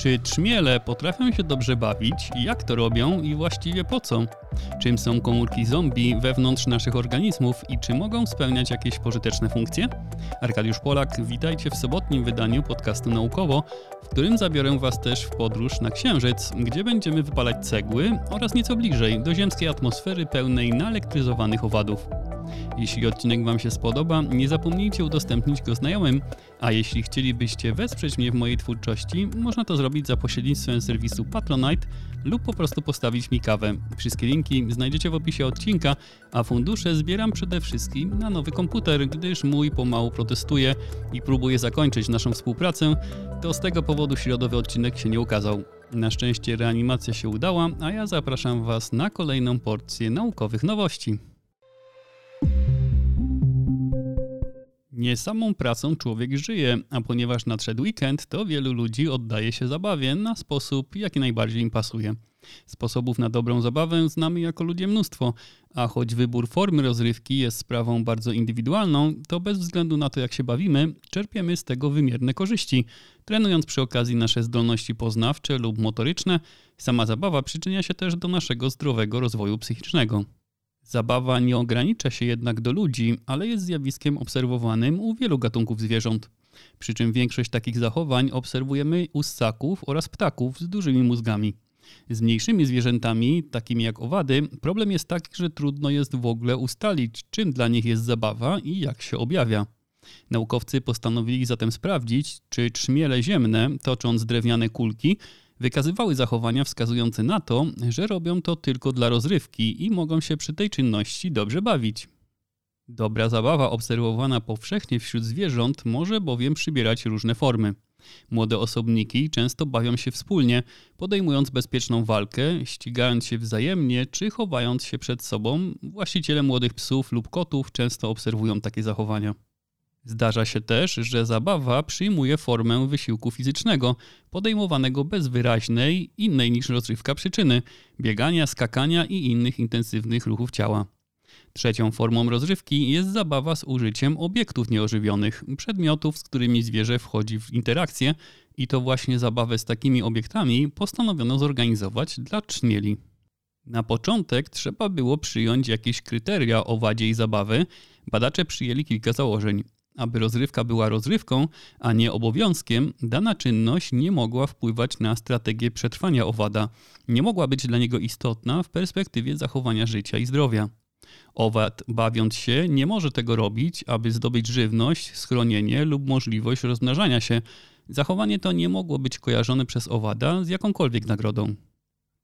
Czy trzmiele potrafią się dobrze bawić? Jak to robią i właściwie po co? Czym są komórki zombie wewnątrz naszych organizmów i czy mogą spełniać jakieś pożyteczne funkcje? Arkadiusz Polak, witajcie w sobotnim wydaniu podcastu Naukowo, w którym zabiorę Was też w podróż na Księżyc, gdzie będziemy wypalać cegły oraz nieco bliżej do ziemskiej atmosfery pełnej naelektryzowanych owadów. Jeśli odcinek Wam się spodoba, nie zapomnijcie udostępnić go znajomym, a jeśli chcielibyście wesprzeć mnie w mojej twórczości, można to zrobić za pośrednictwem serwisu Patronite lub po prostu postawić mi kawę. Wszystkie linki znajdziecie w opisie odcinka, a fundusze zbieram przede wszystkim na nowy komputer, gdyż mój pomału protestuje i próbuje zakończyć naszą współpracę, to z tego powodu środowy odcinek się nie ukazał. Na szczęście reanimacja się udała, a ja zapraszam Was na kolejną porcję naukowych nowości. Nie samą pracą człowiek żyje, a ponieważ nadszedł weekend, to wielu ludzi oddaje się zabawie na sposób, jaki najbardziej im pasuje. Sposobów na dobrą zabawę znamy jako ludzie mnóstwo, a choć wybór formy rozrywki jest sprawą bardzo indywidualną, to bez względu na to, jak się bawimy, czerpiemy z tego wymierne korzyści. Trenując przy okazji nasze zdolności poznawcze lub motoryczne, sama zabawa przyczynia się też do naszego zdrowego rozwoju psychicznego. Zabawa nie ogranicza się jednak do ludzi, ale jest zjawiskiem obserwowanym u wielu gatunków zwierząt. Przy czym większość takich zachowań obserwujemy u ssaków oraz ptaków z dużymi mózgami. Z mniejszymi zwierzętami, takimi jak owady, problem jest taki, że trudno jest w ogóle ustalić, czym dla nich jest zabawa i jak się objawia. Naukowcy postanowili zatem sprawdzić, czy trzmiele ziemne, tocząc drewniane kulki, wykazywały zachowania wskazujące na to, że robią to tylko dla rozrywki i mogą się przy tej czynności dobrze bawić. Dobra zabawa obserwowana powszechnie wśród zwierząt może bowiem przybierać różne formy. Młode osobniki często bawią się wspólnie, podejmując bezpieczną walkę, ścigając się wzajemnie czy chowając się przed sobą. Właściciele młodych psów lub kotów często obserwują takie zachowania. Zdarza się też, że zabawa przyjmuje formę wysiłku fizycznego, podejmowanego bez wyraźnej, innej niż rozrywka przyczyny biegania, skakania i innych intensywnych ruchów ciała. Trzecią formą rozrywki jest zabawa z użyciem obiektów nieożywionych, przedmiotów, z którymi zwierzę wchodzi w interakcję, i to właśnie zabawę z takimi obiektami postanowiono zorganizować dla trzmieli. Na początek trzeba było przyjąć jakieś kryteria owadziej zabawy. Badacze przyjęli kilka założeń. Aby rozrywka była rozrywką, a nie obowiązkiem, dana czynność nie mogła wpływać na strategię przetrwania owada. Nie mogła być dla niego istotna w perspektywie zachowania życia i zdrowia. Owad, bawiąc się, nie może tego robić, aby zdobyć żywność, schronienie lub możliwość rozmnażania się. Zachowanie to nie mogło być kojarzone przez owada z jakąkolwiek nagrodą.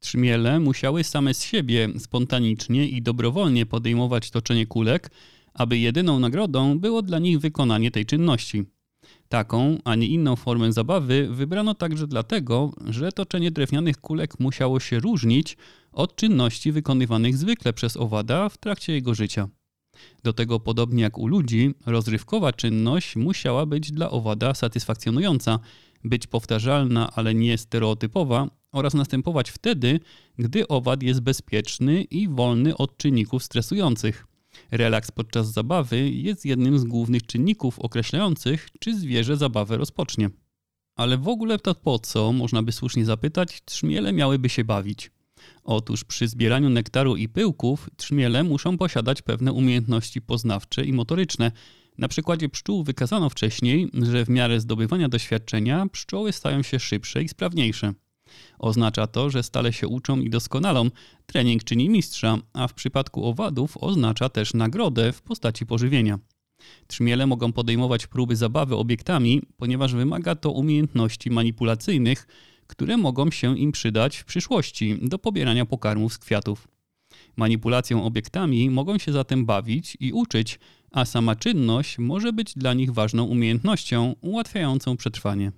Trzmiele musiały same z siebie spontanicznie i dobrowolnie podejmować toczenie kulek, aby jedyną nagrodą było dla nich wykonanie tej czynności. Taką, a nie inną formę zabawy wybrano także dlatego, że toczenie drewnianych kulek musiało się różnić od czynności wykonywanych zwykle przez owada w trakcie jego życia. Do tego, podobnie jak u ludzi, rozrywkowa czynność musiała być dla owada satysfakcjonująca, być powtarzalna, ale nie stereotypowa oraz następować wtedy, gdy owad jest bezpieczny i wolny od czynników stresujących. Relaks podczas zabawy jest jednym z głównych czynników określających, czy zwierzę zabawę rozpocznie. Ale w ogóle to po co, można by słusznie zapytać, trzmiele miałyby się bawić? Otóż przy zbieraniu nektaru i pyłków trzmiele muszą posiadać pewne umiejętności poznawcze i motoryczne. Na przykładzie pszczół wykazano wcześniej, że w miarę zdobywania doświadczenia pszczoły stają się szybsze i sprawniejsze. Oznacza to, że stale się uczą i doskonalą. Trening czyni mistrza, a w przypadku owadów oznacza też nagrodę w postaci pożywienia. Trzmiele mogą podejmować próby zabawy obiektami, ponieważ wymaga to umiejętności manipulacyjnych, które mogą się im przydać w przyszłości do pobierania pokarmów z kwiatów. Manipulacją obiektami mogą się zatem bawić i uczyć, a sama czynność może być dla nich ważną umiejętnością ułatwiającą przetrwanie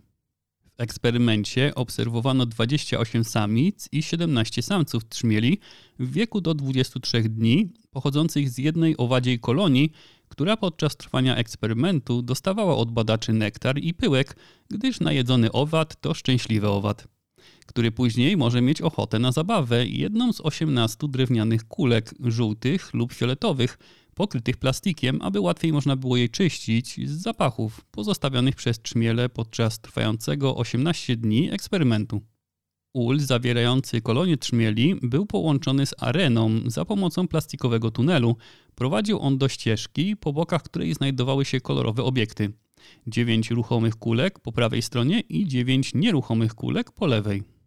eksperymencie obserwowano 28 samic i 17 samców trzmieli w wieku do 23 dni, pochodzących z jednej owadziej kolonii, która podczas trwania eksperymentu dostawała od badaczy nektar i pyłek, gdyż najedzony owad to szczęśliwy owad, który później może mieć ochotę na zabawę jedną z 18 drewnianych kulek żółtych lub fioletowych, pokrytych plastikiem, aby łatwiej można było je czyścić z zapachów pozostawionych przez trzmiele podczas trwającego 18 dni eksperymentu. Ul zawierający kolonie trzmieli był połączony z areną za pomocą plastikowego tunelu. Prowadził on do ścieżki, po bokach której znajdowały się kolorowe obiekty. Dziewięć ruchomych kulek po prawej stronie i dziewięć nieruchomych kulek po lewej.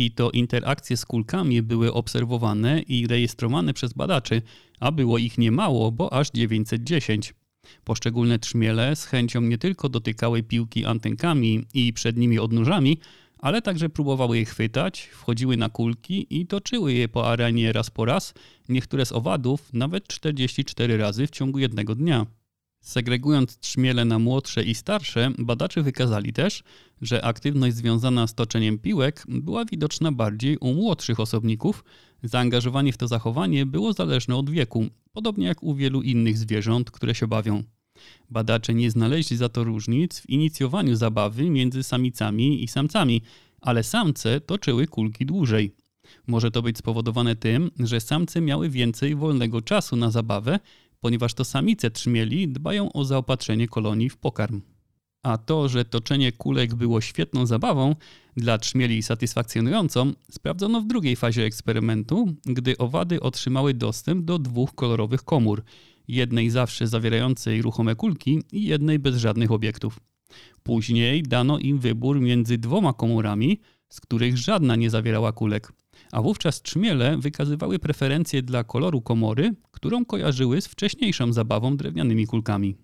I to interakcje z kulkami były obserwowane i rejestrowane przez badaczy, a było ich niemało, bo aż 910. Poszczególne trzmiele z chęcią nie tylko dotykały piłki antenkami i przednimi odnóżami, ale także próbowały je chwytać, wchodziły na kulki i toczyły je po arenie raz po raz, niektóre z owadów nawet 44 razy w ciągu jednego dnia. Segregując trzmiele na młodsze i starsze, badacze wykazali też, że aktywność związana z toczeniem piłek była widoczna bardziej u młodszych osobników. Zaangażowanie w to zachowanie było zależne od wieku, podobnie jak u wielu innych zwierząt, które się bawią. Badacze nie znaleźli za to różnic w inicjowaniu zabawy między samicami i samcami, ale samce toczyły kulki dłużej. Może to być spowodowane tym, że samce miały więcej wolnego czasu na zabawę, ponieważ to samice trzmieli dbają o zaopatrzenie kolonii w pokarm. A to, że toczenie kulek było świetną zabawą, dla trzmieli satysfakcjonującą, sprawdzono w drugiej fazie eksperymentu, gdy owady otrzymały dostęp do dwóch kolorowych komór, jednej zawsze zawierającej ruchome kulki i jednej bez żadnych obiektów. Później dano im wybór między dwoma komórami, z których żadna nie zawierała kulek, a wówczas trzmiele wykazywały preferencje dla koloru komory, którą kojarzyły z wcześniejszą zabawą drewnianymi kulkami.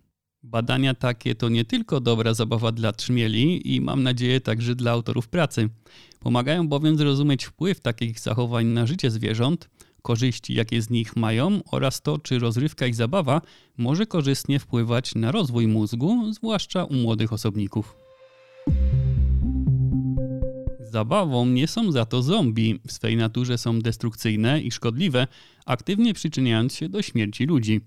Badania takie to nie tylko dobra zabawa dla trzmieli i mam nadzieję także dla autorów pracy. Pomagają bowiem zrozumieć wpływ takich zachowań na życie zwierząt, korzyści jakie z nich mają oraz to, czy rozrywka i zabawa może korzystnie wpływać na rozwój mózgu, zwłaszcza u młodych osobników. Zabawą nie są za to zombie. W swej naturze są destrukcyjne i szkodliwe, aktywnie przyczyniając się do śmierci ludzi.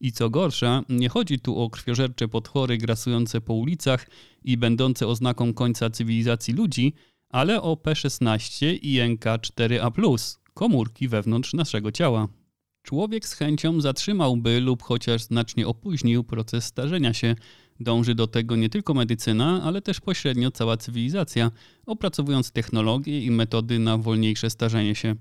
I co gorsza, nie chodzi tu o krwiożercze potwory grasujące po ulicach i będące oznaką końca cywilizacji ludzi, ale o P16 i NK4A+, komórki wewnątrz naszego ciała. Człowiek z chęcią zatrzymałby lub chociaż znacznie opóźnił proces starzenia się. Dąży do tego nie tylko medycyna, ale też pośrednio cała cywilizacja, opracowując technologie i metody na wolniejsze starzenie się.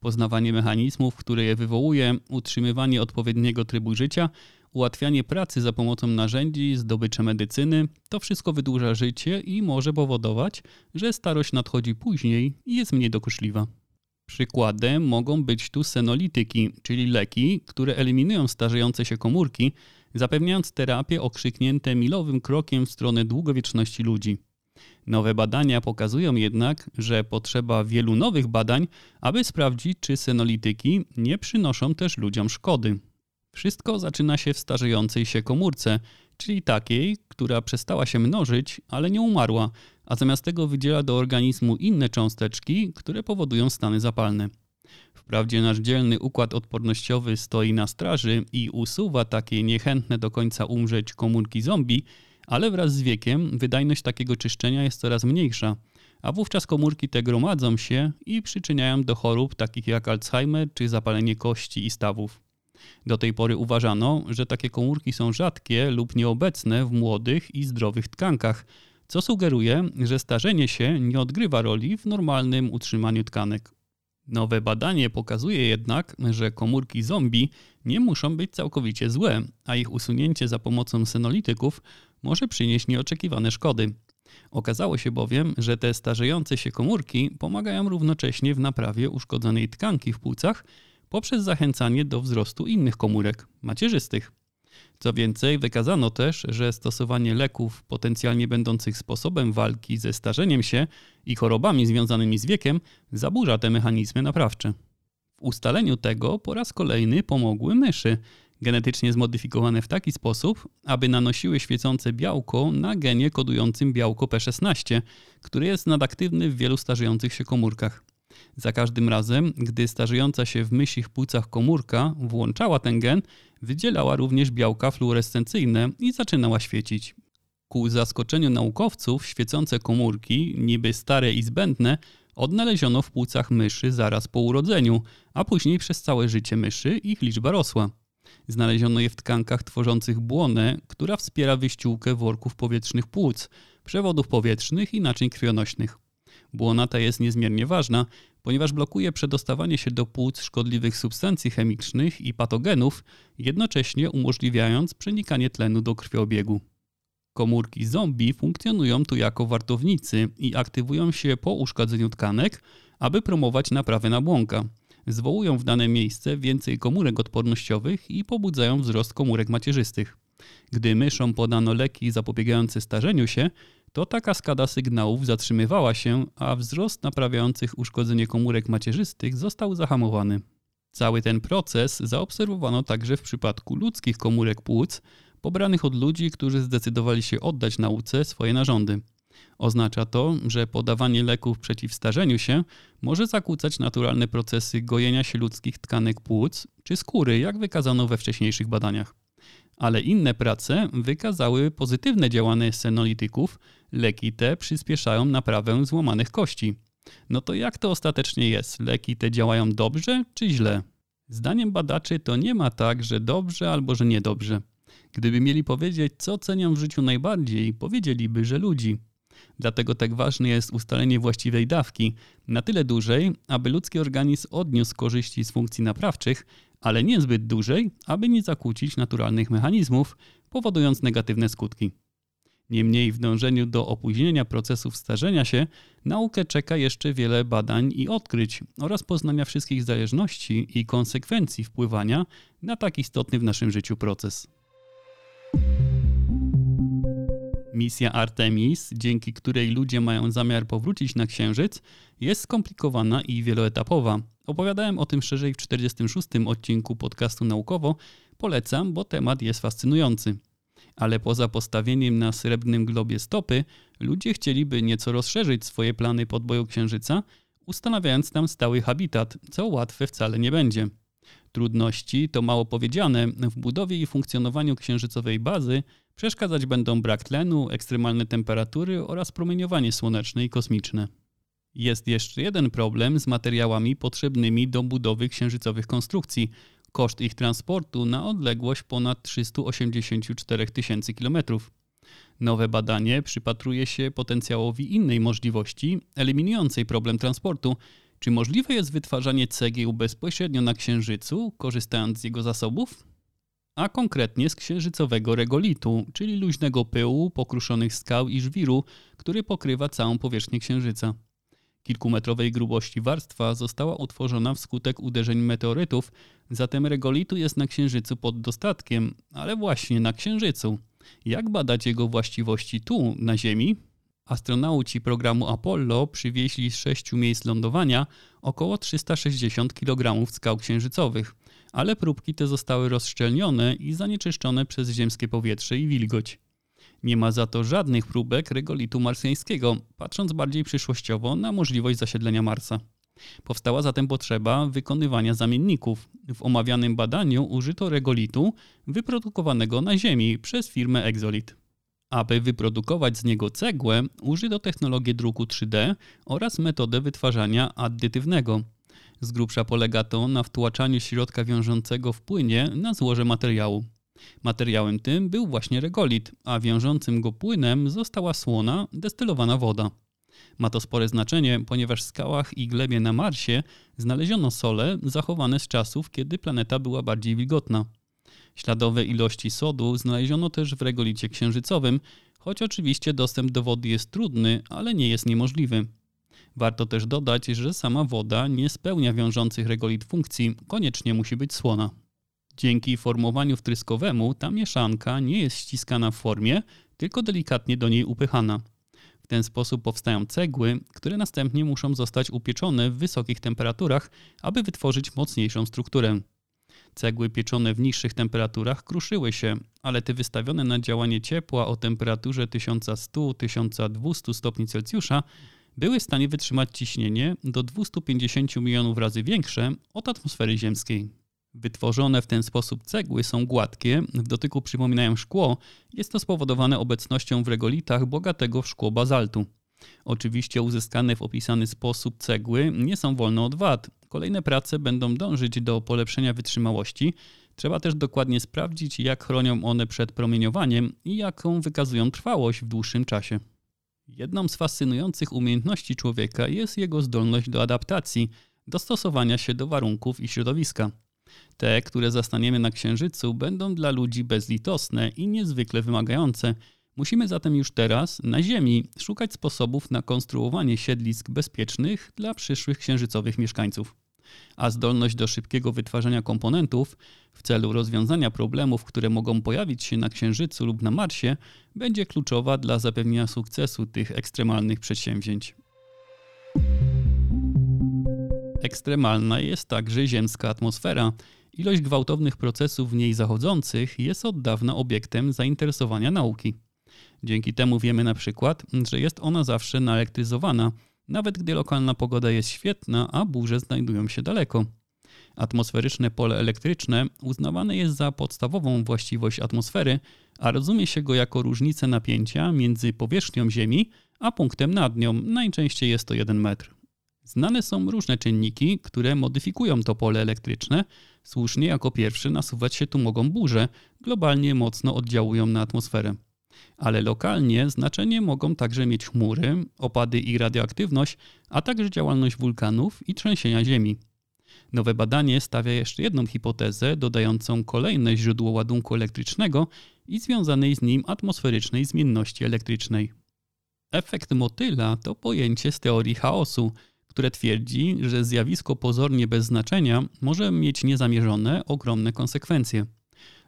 Poznawanie mechanizmów, które je wywołuje, utrzymywanie odpowiedniego trybu życia, ułatwianie pracy za pomocą narzędzi, zdobycze medycyny, to wszystko wydłuża życie i może powodować, że starość nadchodzi później i jest mniej dokuczliwa. Przykładem mogą być tu senolityki, czyli leki, które eliminują starzejące się komórki, zapewniając terapię okrzyknięte milowym krokiem w stronę długowieczności ludzi. Nowe badania pokazują jednak, że potrzeba wielu nowych badań, aby sprawdzić, czy senolityki nie przynoszą też ludziom szkody. Wszystko zaczyna się w starzejącej się komórce, czyli takiej, która przestała się mnożyć, ale nie umarła, a zamiast tego wydziela do organizmu inne cząsteczki, które powodują stany zapalne. Wprawdzie nasz dzielny układ odpornościowy stoi na straży i usuwa takie niechętne do końca umrzeć komórki zombie, ale wraz z wiekiem wydajność takiego czyszczenia jest coraz mniejsza, a wówczas komórki te gromadzą się i przyczyniają do chorób takich jak Alzheimer czy zapalenie kości i stawów. Do tej pory uważano, że takie komórki są rzadkie lub nieobecne w młodych i zdrowych tkankach, co sugeruje, że starzenie się nie odgrywa roli w normalnym utrzymaniu tkanek. Nowe badanie pokazuje jednak, że komórki zombie nie muszą być całkowicie złe, a ich usunięcie za pomocą senolityków może przynieść nieoczekiwane szkody. Okazało się bowiem, że te starzejące się komórki pomagają równocześnie w naprawie uszkodzonej tkanki w płucach poprzez zachęcanie do wzrostu innych komórek macierzystych. Co więcej, wykazano też, że stosowanie leków potencjalnie będących sposobem walki ze starzeniem się i chorobami związanymi z wiekiem zaburza te mechanizmy naprawcze. W ustaleniu tego po raz kolejny pomogły myszy, genetycznie zmodyfikowane w taki sposób, aby nanosiły świecące białko na genie kodującym białko P16, który jest nadaktywny w wielu starzejących się komórkach. Za każdym razem, gdy starzejąca się w mysich płucach komórka włączała ten gen, wydzielała również białka fluorescencyjne i zaczynała świecić. Ku zaskoczeniu naukowców świecące komórki, niby stare i zbędne, odnaleziono w płucach myszy zaraz po urodzeniu, a później przez całe życie myszy ich liczba rosła. Znaleziono je w tkankach tworzących błonę, która wspiera wyściółkę worków powietrznych płuc, przewodów powietrznych i naczyń krwionośnych. Błona ta jest niezmiernie ważna, ponieważ blokuje przedostawanie się do płuc szkodliwych substancji chemicznych i patogenów, jednocześnie umożliwiając przenikanie tlenu do krwiobiegu. Komórki zombie funkcjonują tu jako wartownicy i aktywują się po uszkodzeniu tkanek, aby promować naprawę nabłonka. Zwołują w dane miejsce więcej komórek odpornościowych i pobudzają wzrost komórek macierzystych. Gdy myszom podano leki zapobiegające starzeniu się, to ta kaskada sygnałów zatrzymywała się, a wzrost naprawiających uszkodzenie komórek macierzystych został zahamowany. Cały ten proces zaobserwowano także w przypadku ludzkich komórek płuc, pobranych od ludzi, którzy zdecydowali się oddać nauce swoje narządy. Oznacza to, że podawanie leków przeciw starzeniu się może zakłócać naturalne procesy gojenia się ludzkich tkanek płuc czy skóry, jak wykazano we wcześniejszych badaniach. Ale inne prace wykazały pozytywne działanie senolityków, leki te przyspieszają naprawę złamanych kości. No to jak to ostatecznie jest? Leki te działają dobrze czy źle? Zdaniem badaczy to nie ma tak, że dobrze albo że niedobrze. Gdyby mieli powiedzieć, co cenią w życiu najbardziej, powiedzieliby, że ludzi. Dlatego tak ważne jest ustalenie właściwej dawki, na tyle dużej, aby ludzki organizm odniósł korzyści z funkcji naprawczych, ale niezbyt dużej, aby nie zakłócić naturalnych mechanizmów, powodując negatywne skutki. Niemniej w dążeniu do opóźnienia procesów starzenia się, naukę czeka jeszcze wiele badań i odkryć oraz poznania wszystkich zależności i konsekwencji wpływania na tak istotny w naszym życiu proces. Misja Artemis, dzięki której ludzie mają zamiar powrócić na Księżyc, jest skomplikowana i wieloetapowa. Opowiadałem o tym szerzej w 46. odcinku podcastu Naukowo. Polecam, bo temat jest fascynujący. Ale poza postawieniem na srebrnym globie stopy, ludzie chcieliby nieco rozszerzyć swoje plany podboju Księżyca, ustanawiając tam stały habitat, co łatwe wcale nie będzie. Trudności, to mało powiedziane, w budowie i funkcjonowaniu księżycowej bazy przeszkadzać będą brak tlenu, ekstremalne temperatury oraz promieniowanie słoneczne i kosmiczne. Jest jeszcze jeden problem z materiałami potrzebnymi do budowy księżycowych konstrukcji. Koszt ich transportu na odległość ponad 384 tysięcy kilometrów. Nowe badanie przypatruje się potencjałowi innej możliwości, eliminującej problem transportu, czy możliwe jest wytwarzanie cegieł bezpośrednio na Księżycu, korzystając z jego zasobów? A konkretnie z księżycowego regolitu, czyli luźnego pyłu, pokruszonych skał i żwiru, który pokrywa całą powierzchnię Księżyca. Kilkumetrowej grubości warstwa została utworzona wskutek uderzeń meteorytów, zatem regolitu jest na Księżycu pod dostatkiem, ale właśnie na Księżycu. Jak badać jego właściwości tu, na Ziemi? Astronauci programu Apollo przywieźli z sześciu miejsc lądowania około 360 kg skał księżycowych, ale próbki te zostały rozszczelnione i zanieczyszczone przez ziemskie powietrze i wilgoć. Nie ma za to żadnych próbek regolitu marsjańskiego, patrząc bardziej przyszłościowo na możliwość zasiedlenia Marsa. Powstała zatem potrzeba wykonywania zamienników. W omawianym badaniu użyto regolitu wyprodukowanego na Ziemi przez firmę Exolit. Aby wyprodukować z niego cegłę, użyto technologię druku 3D oraz metodę wytwarzania addytywnego. Z grubsza polega to na wtłaczaniu środka wiążącego w płynie na złoże materiału. Materiałem tym był właśnie regolit, a wiążącym go płynem została słona, destylowana woda. Ma to spore znaczenie, ponieważ w skałach i glebie na Marsie znaleziono sole zachowane z czasów, kiedy planeta była bardziej wilgotna. Śladowe ilości sodu znaleziono też w regolicie księżycowym, choć oczywiście dostęp do wody jest trudny, ale nie jest niemożliwy. Warto też dodać, że sama woda nie spełnia wiążących regolit funkcji, koniecznie musi być słona. Dzięki formowaniu wtryskowemu ta mieszanka nie jest ściskana w formie, tylko delikatnie do niej upychana. W ten sposób powstają cegły, które następnie muszą zostać upieczone w wysokich temperaturach, aby wytworzyć mocniejszą strukturę. Cegły pieczone w niższych temperaturach kruszyły się, ale te wystawione na działanie ciepła o temperaturze 1100-1200 stopni Celsjusza były w stanie wytrzymać ciśnienie do 250 milionów razy większe od atmosfery ziemskiej. Wytworzone w ten sposób cegły są gładkie, w dotyku przypominają szkło. Jest to spowodowane obecnością w regolitach bogatego w szkło bazaltu. Oczywiście uzyskane w opisany sposób cegły nie są wolne od wad. Kolejne prace będą dążyć do polepszenia wytrzymałości, Trzeba też dokładnie sprawdzić, jak chronią one przed promieniowaniem i jaką wykazują trwałość w dłuższym czasie. Jedną z fascynujących umiejętności człowieka jest jego zdolność do adaptacji, dostosowania się do warunków i środowiska. Te, które zastaniemy na Księżycu, będą dla ludzi bezlitosne i niezwykle wymagające. Musimy zatem już teraz, na Ziemi, szukać sposobów na konstruowanie siedlisk bezpiecznych dla przyszłych księżycowych mieszkańców. A zdolność do szybkiego wytwarzania komponentów w celu rozwiązania problemów, które mogą pojawić się na Księżycu lub na Marsie, będzie kluczowa dla zapewnienia sukcesu tych ekstremalnych przedsięwzięć. Ekstremalna jest także ziemska atmosfera. Ilość gwałtownych procesów w niej zachodzących jest od dawna obiektem zainteresowania nauki. Dzięki temu wiemy na przykład, że jest ona zawsze naelektryzowana, nawet gdy lokalna pogoda jest świetna, a burze znajdują się daleko. Atmosferyczne pole elektryczne uznawane jest za podstawową właściwość atmosfery, a rozumie się go jako różnicę napięcia między powierzchnią Ziemi a punktem nad nią. Najczęściej jest to 1 metr. Znane są różne czynniki, które modyfikują to pole elektryczne. Słusznie jako pierwszy nasuwać się tu mogą burze, globalnie mocno oddziałują na atmosferę. Ale lokalnie znaczenie mogą także mieć chmury, opady i radioaktywność, a także działalność wulkanów i trzęsienia ziemi. Nowe badanie stawia jeszcze jedną hipotezę, dodającą kolejne źródło ładunku elektrycznego i związanej z nim atmosferycznej zmienności elektrycznej. Efekt motyla to pojęcie z teorii chaosu, które twierdzi, że zjawisko pozornie bez znaczenia może mieć niezamierzone, ogromne konsekwencje.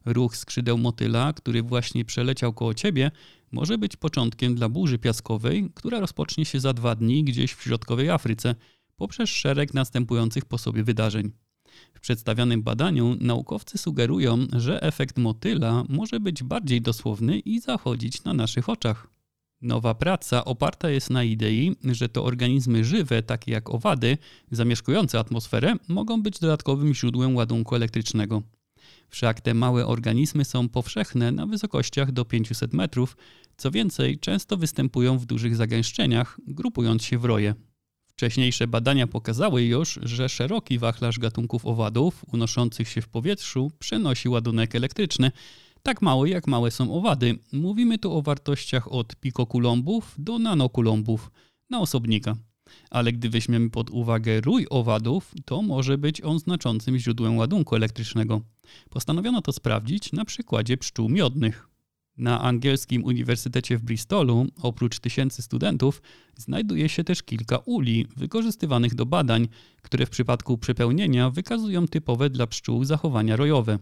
Ruch skrzydeł motyla, który właśnie przeleciał koło ciebie, może być początkiem dla burzy piaskowej, która rozpocznie się za dwa dni gdzieś w środkowej Afryce, poprzez szereg następujących po sobie wydarzeń. W przedstawionym badaniu naukowcy sugerują, że efekt motyla może być bardziej dosłowny i zachodzić na naszych oczach. Nowa praca oparta jest na idei, że to organizmy żywe, takie jak owady, zamieszkujące atmosferę, mogą być dodatkowym źródłem ładunku elektrycznego. Wszak te małe organizmy są powszechne na wysokościach do 500 metrów, co więcej, często występują w dużych zagęszczeniach, grupując się w roje. Wcześniejsze badania pokazały już, że szeroki wachlarz gatunków owadów unoszących się w powietrzu przenosi ładunek elektryczny, tak mały jak małe są owady. Mówimy tu o wartościach od pikokulombów do nanokulombów na osobnika. Ale gdy weźmiemy pod uwagę rój owadów, to może być on znaczącym źródłem ładunku elektrycznego. Postanowiono to sprawdzić na przykładzie pszczół miodnych. Na angielskim uniwersytecie w Bristolu, oprócz tysięcy studentów, znajduje się też kilka uli wykorzystywanych do badań, które w przypadku przepełnienia wykazują typowe dla pszczół zachowania rojowe.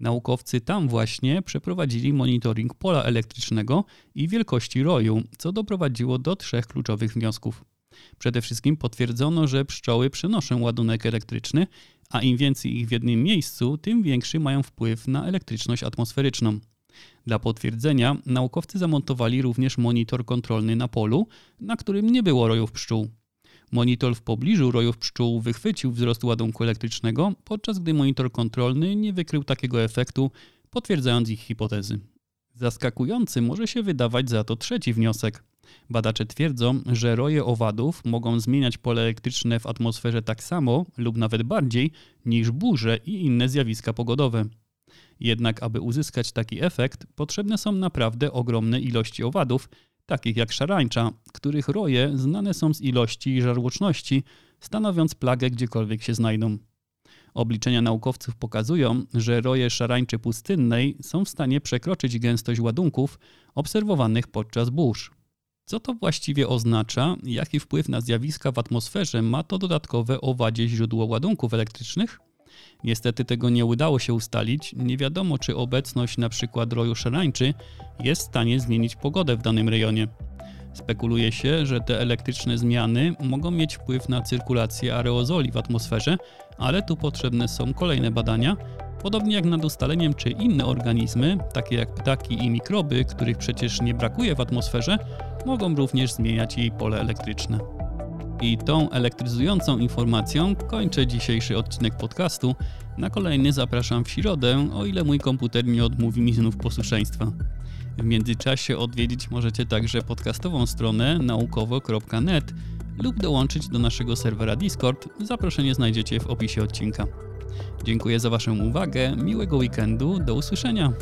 Naukowcy tam właśnie przeprowadzili monitoring pola elektrycznego i wielkości roju, co doprowadziło do trzech kluczowych wniosków. Przede wszystkim potwierdzono, że pszczoły przenoszą ładunek elektryczny, a im więcej ich w jednym miejscu, tym większy mają wpływ na elektryczność atmosferyczną. Dla potwierdzenia naukowcy zamontowali również monitor kontrolny na polu, na którym nie było rojów pszczół. Monitor w pobliżu rojów pszczół wychwycił wzrost ładunku elektrycznego, podczas gdy monitor kontrolny nie wykrył takiego efektu, potwierdzając ich hipotezy. Zaskakujący może się wydawać za to trzeci wniosek. Badacze twierdzą, że roje owadów mogą zmieniać pole elektryczne w atmosferze tak samo lub nawet bardziej niż burze i inne zjawiska pogodowe. Jednak, aby uzyskać taki efekt, potrzebne są naprawdę ogromne ilości owadów, takich jak szarańcza, których roje znane są z ilości i żarłoczności, stanowiąc plagę gdziekolwiek się znajdą. Obliczenia naukowców pokazują, że roje szarańczy pustynnej są w stanie przekroczyć gęstość ładunków obserwowanych podczas burz. Co to właściwie oznacza? Jaki wpływ na zjawiska w atmosferze ma to dodatkowe owadzie źródło ładunków elektrycznych? Niestety tego nie udało się ustalić. Nie wiadomo, czy obecność np. roju szarańczy jest w stanie zmienić pogodę w danym rejonie. Spekuluje się, że te elektryczne zmiany mogą mieć wpływ na cyrkulację aerozoli w atmosferze, ale tu potrzebne są kolejne badania, podobnie jak nad ustaleniem, czy inne organizmy, takie jak ptaki i mikroby, których przecież nie brakuje w atmosferze, mogą również zmieniać jej pole elektryczne. I tą elektryzującą informacją kończę dzisiejszy odcinek podcastu. Na kolejny zapraszam w środę, o ile mój komputer nie odmówi mi znów posłuszeństwa. W międzyczasie odwiedzić możecie także podcastową stronę naukowo.net lub dołączyć do naszego serwera Discord. Zaproszenie znajdziecie w opisie odcinka. Dziękuję za Waszą uwagę, miłego weekendu, do usłyszenia.